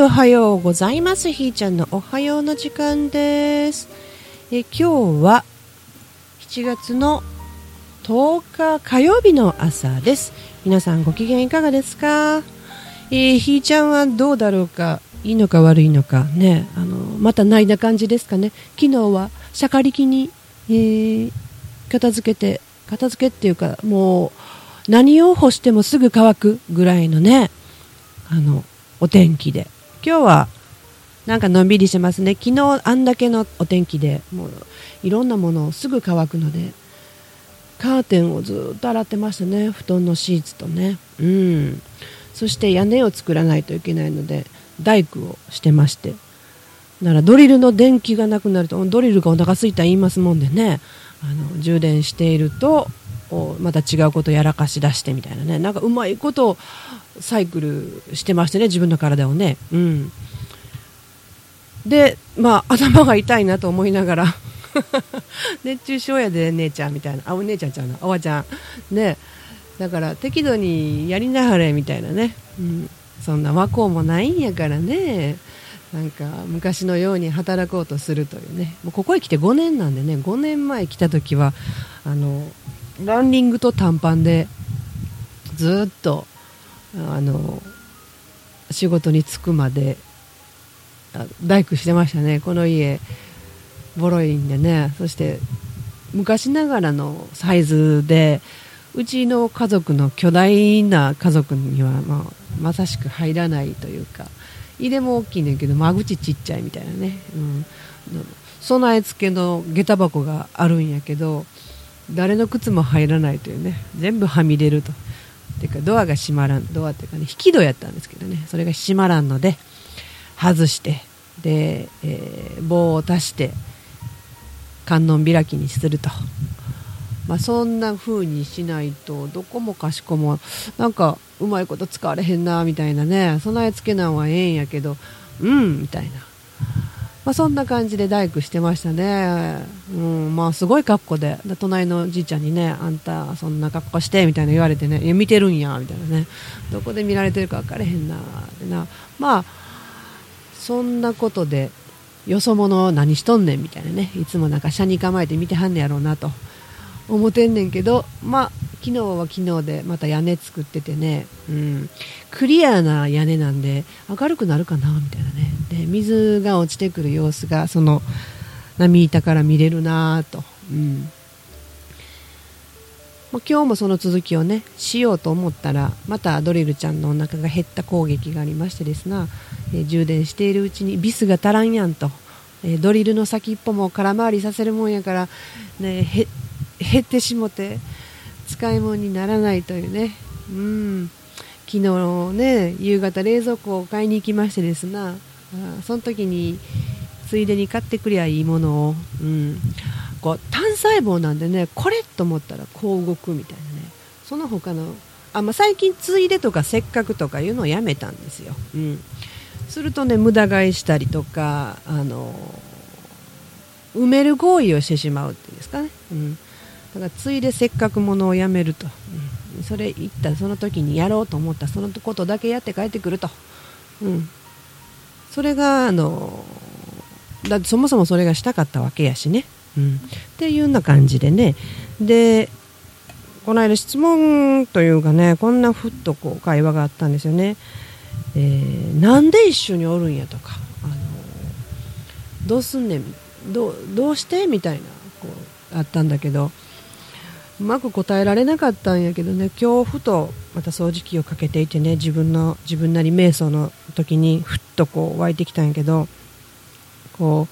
いおはようございます。ひーちゃんのおはようの時間です。え今日は7月の10日火曜日の朝です。皆さんご機嫌いかがですか？えー、ひーちゃんはどうだろうか？いいのか悪いのか？ねあのまた泣いた感じですかね？昨日はしゃかりきに、えー、片付けて片付けっていうかもう何を干してもすぐ乾くぐらいのねあのお天気で。今日はなんかのんびりしますね。昨日あんだけのお天気でもういろんなものをすぐ乾くのでカーテンをずっと洗ってましたね。布団のシーツとね。うん。そして屋根を作らないといけないので大工をしてまして。ならドリルの電気がなくなるとドリルがお腹すいた言いますもんでね。あの充電しているとこうまた違うことやらかし出してみたいなね。なんかうまいことサイクルしてましてね自分の体をね。うん。でまあ頭が痛いなと思いながら。熱中症やで姉ちゃんみたいな。あお姉ちゃんちゃうな。あわちゃん。ね。だから適度にやりなはれみたいなね、うん、そんな和光もないんやからね。なんか昔のように働こうとするというね。もうここへ来て5年なんでね。5年前来た時はあのランニングと短パンでずっとあの仕事に着くまで大工してましたね。この家ボロいんでね。そして昔ながらのサイズでうちの家族の巨大な家族には、まあ、まさしく入らないというか入れも大きいねんけど間口ちっちゃいみたいなね、うん、備え付けの下駄箱があるんやけど誰の靴も入らないというね。全部はみ出ると。ていうかドアが閉まらんドアっていうかね引き戸やったんですけどね。それが閉まらんので外してで、えー、棒を足して観音開きにすると、まあ、そんな風にしないとどこもかしこもなんかうまいこと使われへんなみたいなね。備え付けなんはええんやけどうんみたいな。まあ、そんな感じで大工してましたね、うんまあ、すごい格好で。で隣のじいちゃんにねあんたそんな格好してみたいな言われてねいや見てるんやみたいなね。どこで見られてるか分からへんなってな。まあそんなことでよそ者何しとんねんみたいなね。いつもなんか車に構えて見てはんねやろうなと思ってんねんけどまあ昨日は昨日でまた屋根作っててね、うん、クリアな屋根なんで明るくなるかなみたいなね。で水が落ちてくる様子がその波板から見れるなと、うん。まあ、今日もその続きをねしようと思ったらまたドリルちゃんのお腹が減った攻撃がありましてですな、えー、充電しているうちにビスが足らんやんと、えー、ドリルの先っぽも空回りさせるもんやから、ね、減ってしもて。使い物にならないというね、うん、昨日ね夕方冷蔵庫を買いに行きましてですな。あその時についでに買ってくりゃいいものを、うん、こう単細胞なんでねこれと思ったらこう動くみたいなね。その他のあ、まあ、最近ついでとかせっかくとかいうのをやめたんですよ、うん、するとね無駄買いしたりとかあの埋める行為をしてしまうっていうんですかね、うん。だからついでせっかくものをやめると、うん、それ言った。その時にやろうと思った。そのことだけやって帰ってくると、うん、それがあのだってそもそもそれがしたかったわけやしね、うん、っていうような感じでね。でこの間質問というかねこんなふっとこう会話があったんですよね、えー、なんで一緒におるんやとか。あのどうすんねん。どどうしてみたいなこうあったんだけど。うまく答えられなかったんやけどね。今日ふとまた掃除機をかけていてね。自分の自分なり瞑想の時にふっとこう湧いてきたんやけどこ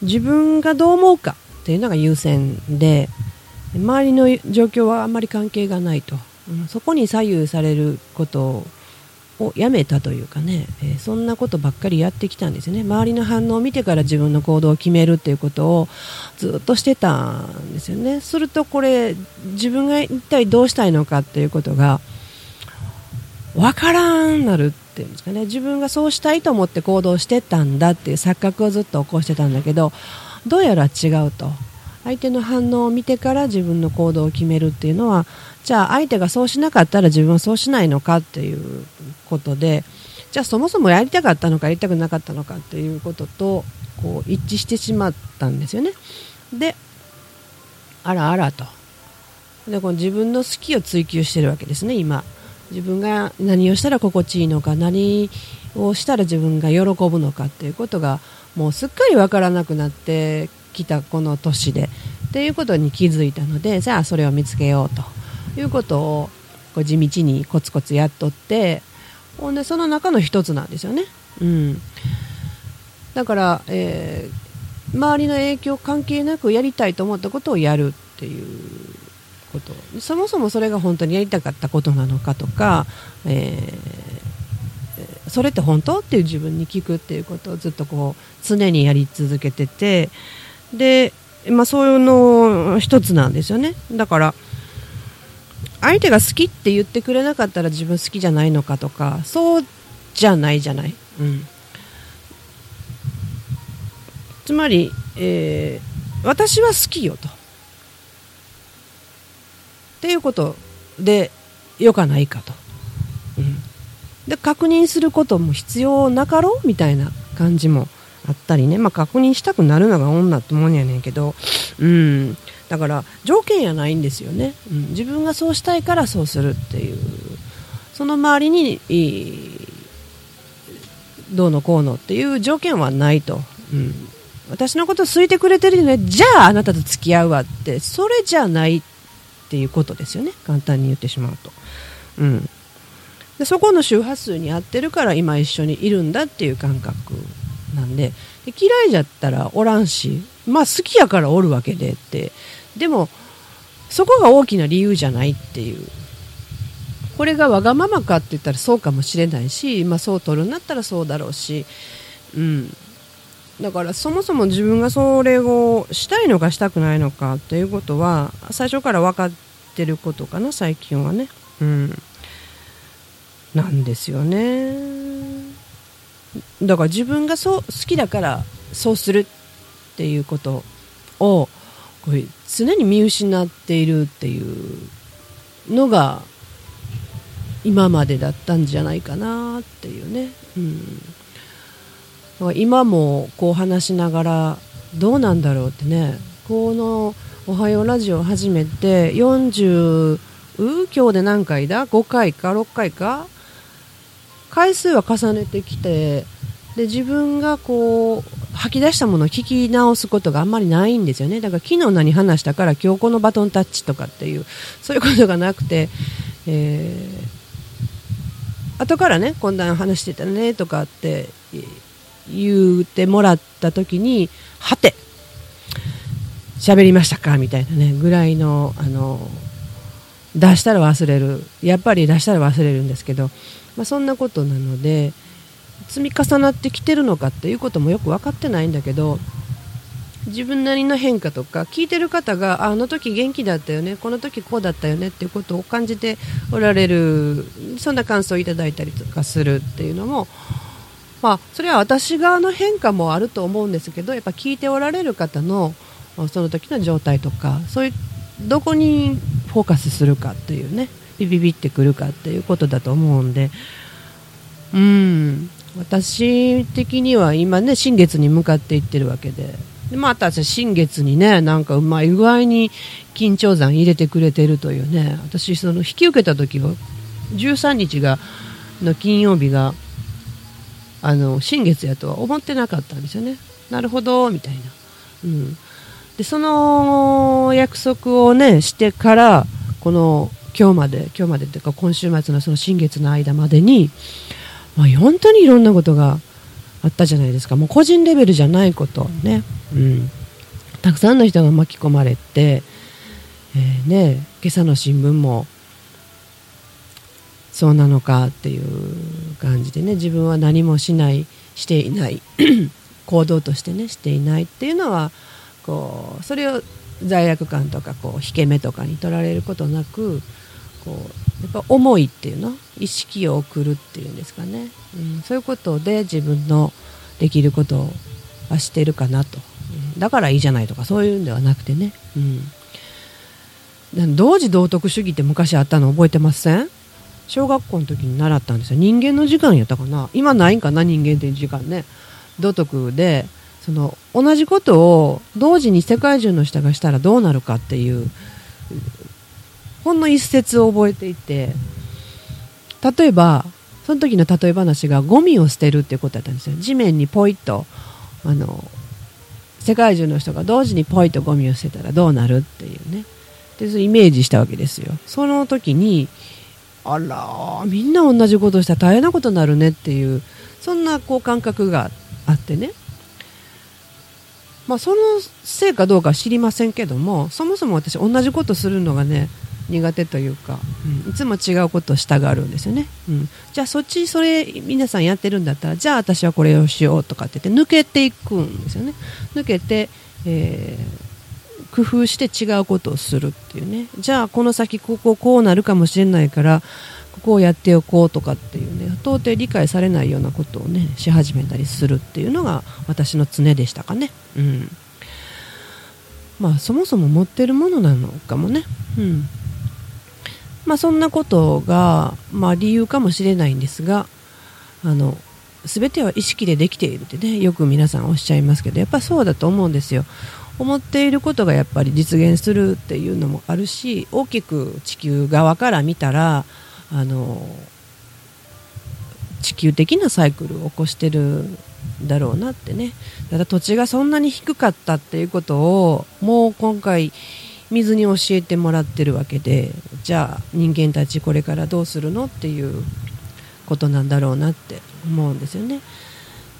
う自分がどう思うかっていうのが優先で周りの状況はあまり関係がないと、うん、そこに左右されることをやめたというかね、えー、そんなことばっかりやってきたんですよね。周りの反応を見てから自分の行動を決めるっていうことをずっとしてたんですよね。するとこれ自分が一体どうしたいのかっていうことが分からんなるっていうんですかね。自分がそうしたいと思って行動してたんだっていう錯覚をずっと起こしてたんだけどどうやら違うと。相手の反応を見てから自分の行動を決めるっていうのはじゃあ相手がそうしなかったら自分はそうしないのかっていうことでじゃあそもそもやりたかったのかやりたくなかったのかっていうこととこう一致してしまったんですよね。であらあらと。でこの自分の好きを追求してるわけですね今。自分が何をしたら心地いいのか何をしたら自分が喜ぶのかっていうことがもうすっかり分からなくなってきたこの年でっていうことに気づいたのでじゃあそれを見つけようと。いうことをこう地道にコツコツやっとってほんでその中の一つなんですよね。うん、だから、えー、周りの影響関係なくやりたいと思ったことをやるっていうこと。そもそもそれが本当にやりたかったことなのかとか、えー、それって本当っていう自分に聞くっていうことをずっとこう常にやり続けててで、まあ、そういうの一つなんですよね。だから相手が好きって言ってくれなかったら自分好きじゃないのかとかそうじゃないじゃない、うん、つまり、えー、私は好きよと。っていうことでよかないかと、うん、で確認することも必要なかろうみたいな感じもあったりね、まあ、確認したくなるのが女ってもんやねんけど、うん、だから条件やないんですよね、うん、自分がそうしたいからそうするっていう。その周りにどうのこうのっていう条件はないと、うん、私のこと好いてくれてるよね。じゃああなたと付き合うわって。それじゃないっていうことですよね。簡単に言ってしまうと、うん、でそこの周波数に合ってるから今一緒にいるんだっていう感覚なんで。で嫌いじゃったらおらんしまあ好きやからおるわけでってでもそこが大きな理由じゃないっていう。これがわがままかって言ったらそうかもしれないし、まあ、そう取るんだったらそうだろうし、うん、だからそもそも自分がそれをしたいのかしたくないのかっていうことは最初から分かってることかな最近はね、うん、なんですよね。だから自分がそう好きだからそうするっていうことをこれ常に見失っているっていうのが今までだったんじゃないかなっていうね、うん、今もこう話しながらどうなんだろうってね。この「おはようラジオ」を始めて40今日で何回だ？5回か6回か？回数は重ねてきてで自分がこう吐き出したものを聞き直すことがあんまりないんですよね。だから昨日何話したから今日このバトンタッチとかっていうそういうことがなくて、えー、後からねこんな話してたねとかって言ってもらった時にはて喋りましたかみたいなねぐらいのあの出したら忘れる。やっぱり出したら忘れるんですけどまあ、そんなことなので積み重なってきてるのかっていうこともよく分かってないんだけど自分なりの変化とか聞いてる方があの時元気だったよねこの時こうだったよねっていうことを感じておられるそんな感想をいただいたりとかするっていうのもまあそれは私側の変化もあると思うんですけどやっぱ聞いておられる方のその時の状態とかそういうどこにフォーカスするかっていうねビビビってくるかっていうことだと思うんでうん。私的には今ね新月に向かっていってるわけで。でまた新月にねなんかうまい具合に緊張山入れてくれてるというね。私その引き受けた時は13日がの金曜日があの新月やとは思ってなかったんですよね。なるほどみたいな、うん、でその約束をねしてからこの今日まで今日までというか今週末のその新月の間までに、まあ、本当にいろんなことがあったじゃないですか。もう個人レベルじゃないことね、うん、たくさんの人が巻き込まれて、えー、ね、今朝の新聞もそうなのかっていう感じでね自分は何もしないしていない 行動としてねしていないっていうのはこうそれを罪悪感とかこう引け目とかに取られることなくこうやっぱ思いっていうの？意識を送るっていうんですかね、うん、そういうことで自分のできることはしてるかなと、うん、だからいいじゃないとかそういうんではなくてね、うん、同時道徳主義って昔あったの覚えてません？小学校の時に習ったんですよ。人間の時間やったかな？今ないんかな？人間っていう時間ね。道徳でその同じことを同時に世界中の人がしたらどうなるかっていうほんの一節を覚えていて例えばその時の例え話がゴミを捨てるっていうことだったんですよ。地面にポイッとあの世界中の人が同時にポイッとゴミを捨てたらどうなるっていうね。でそイメージしたわけですよ。その時にあらみんな同じことしたら大変なことになるねっていうそんなこう感覚があってね。まあそのせいかどうかは知りませんけどもそもそも私同じことするのがね苦手というか、うん、いつも違うことをしたがるんですよね、うん、じゃあそっちそれ皆さんやってるんだったらじゃあ私はこれをしようとかって言って抜けていくんですよね。抜けて、えー、工夫して違うことをするっていうね。じゃあこの先こここうなるかもしれないからここをやっておこうとかっていうね。到底理解されないようなことをねし始めたりするっていうのが私の常でしたかね。うん。まあそもそも持ってるものなのかもね。うんまあ、そんなことが、まあ、理由かもしれないんですがあの全ては意識でできているってねよく皆さんおっしゃいますけどやっぱそうだと思うんですよ。思っていることがやっぱり実現するっていうのもあるし大きく地球側から見たらあの地球的なサイクルを起こしてるだろうなってね。ただ土地がそんなに低かったっていうことをもう今回水に教えてもらってるわけでじゃあ人間たちこれからどうするのっていうことなんだろうなって思うんですよね。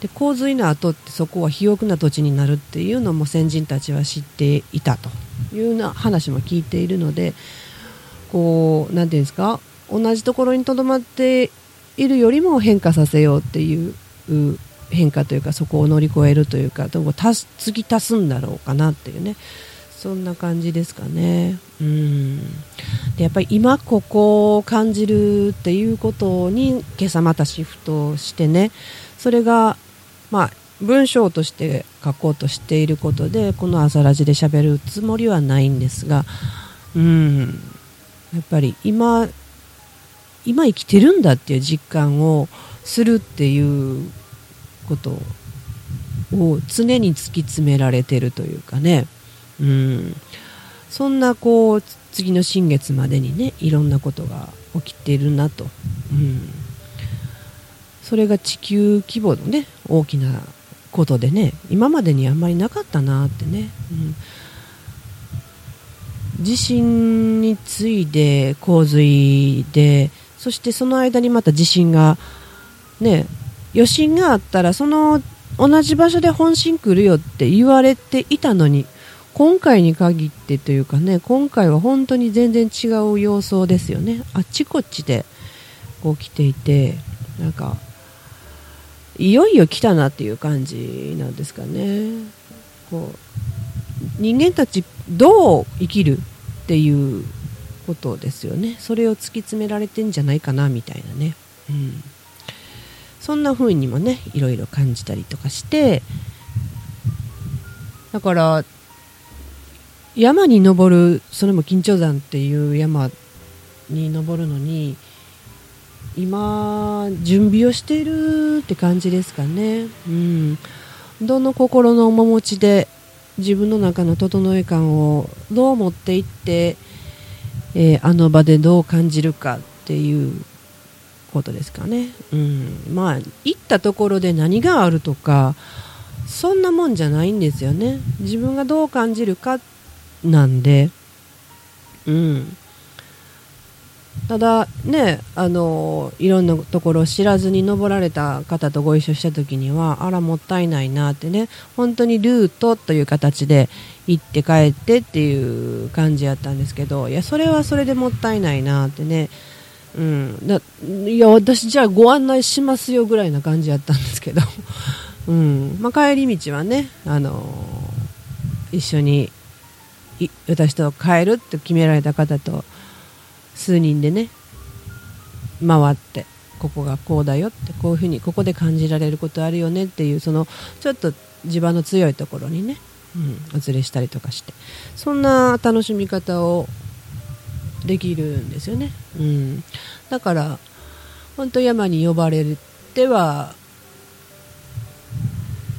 で洪水の後ってそこは肥沃な土地になるっていうのも先人たちは知っていたというような話も聞いているのでこう何て言うんですか同じところにとどまっているよりも変化させようっていう変化というかそこを乗り越えるというかどこ足次足すんだろうかなっていうねそんな感じですかね。うん。でやっぱり今ここを感じるっていうことに今朝またシフトしてね。それが、まあ、文章として書こうとしていることでこの「朝ラジ」で喋るつもりはないんですがうん。やっぱり今今生きてるんだっていう実感をするっていうことを常に突き詰められてるというかねうん、そんなこう次の新月までにねいろんなことが起きているなと、うん、それが地球規模のね大きなことでね今までにあんまりなかったなってね、うん、地震に次いで洪水でそしてその間にまた地震がね余震があったらその同じ場所で本震来るよって言われていたのに今回に限ってというかね今回は本当に全然違う様相ですよね。あっちこっちでこう来ていてなんかいよいよ来たなっていう感じなんですかね。こう人間たちどう生きるっていうことですよね。それを突き詰められてんじゃないかなみたいなね、うん、そんな風にもねいろいろ感じたりとかしてだから山に登るそれも緊張山っていう山に登るのに今準備をしているって感じですかね。うん。どの心の面持ちで自分の中の整え感をどう持っていって、えー、あの場でどう感じるかっていうことですかね、うん、まあ行ったところで何があるとかそんなもんじゃないんですよね。自分がどう感じるかっなんで、うん、ただねあのいろんなところを知らずに登られた方とご一緒した時にはあらもったいないなってね。本当にルートという形で行って帰ってっていう感じやったんですけどいやそれはそれでもったいないなってね。うん、だいや私じゃあご案内しますよぐらいな感じやったんですけど、うん。まあ、帰り道はね、あのー、一緒に私と帰るって決められた方と数人でね回ってここがこうだよってこういうふうにここで感じられることあるよねっていうそのちょっと地盤の強いところにね、うん、お連れしたりとかしてそんな楽しみ方をできるんですよね、うん、だから本当山に呼ばれては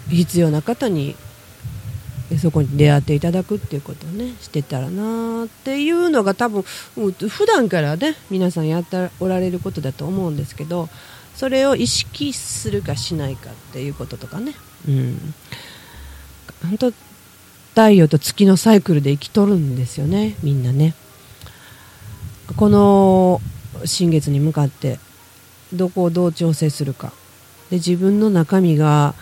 必要な方にそこに出会っていただくっていうことをねしてたらなっていうのが多分普段からね皆さんやっておられることだと思うんですけどそれを意識するかしないかっていうこととかね。うん。本当太陽と月のサイクルで生きとるんですよねみんなね。この新月に向かってどこをどう調整するか。で自分の中身が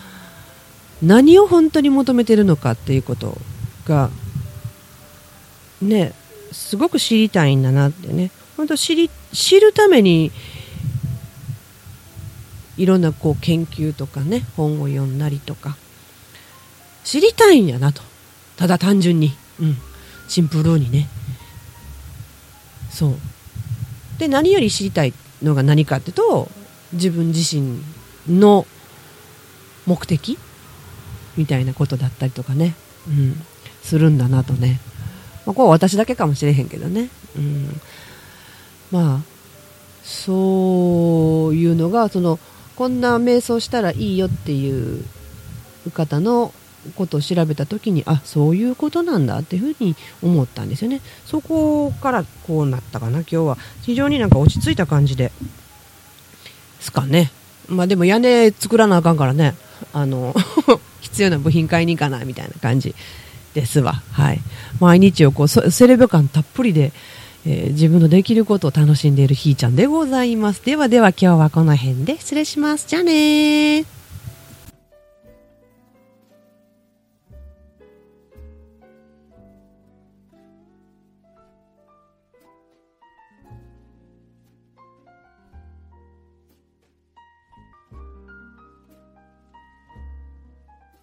何を本当に求めてるのかっていうことがねすごく知りたいんだなってね。本当知り知るためにいろんなこう研究とかね本を読んだりとか。知りたいんやなと。ただ単純に、うん、シンプルにね。そう。で何より知りたいのが何かっていうと自分自身の目的。みたいなことだったりとかね、うん、するんだなとね、まあ、これは私だけかもしれへんけどね、うん、まあそういうのがそのこんな瞑想したらいいよっていう方のことを調べた時にあそういうことなんだっていうふうに思ったんですよね。そこからこうなったかな今日は。非常になんか落ち着いた感じですかね。まあでも屋根作らなあかんからね。あの必要な部品買いに行かないみたいな感じですわ。はい。毎日をこう、セレブ感たっぷりで、えー、自分のできることを楽しんでいるひーちゃんでございます。ではでは今日はこの辺で失礼します。じゃあね。